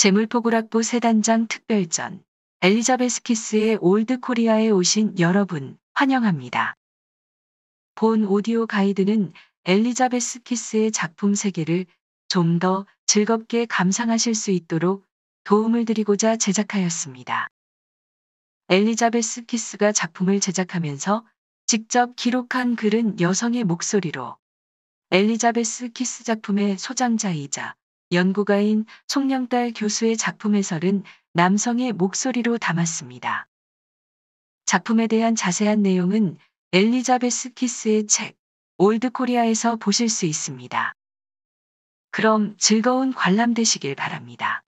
제물포구락부 새단장 특별전 엘리자베스 키스의 Old Korea에 오신 여러분 환영합니다. 본 오디오 가이드는 엘리자베스 키스의 작품 세계를 좀 더 즐겁게 감상하실 수 있도록 도움을 드리고자 제작하였습니다. 엘리자베스 키스가 작품을 제작하면서 직접 기록한 글은 여성의 목소리로 엘리자베스 키스 작품의 소장자이자 연구가인 송영달 교수의 작품 해설은 남성의 목소리로 담았습니다. 작품에 대한 자세한 내용은 엘리자베스 키스의 책 Old Korea에서 보실 수 있습니다. 그럼 즐거운 관람 되시길 바랍니다.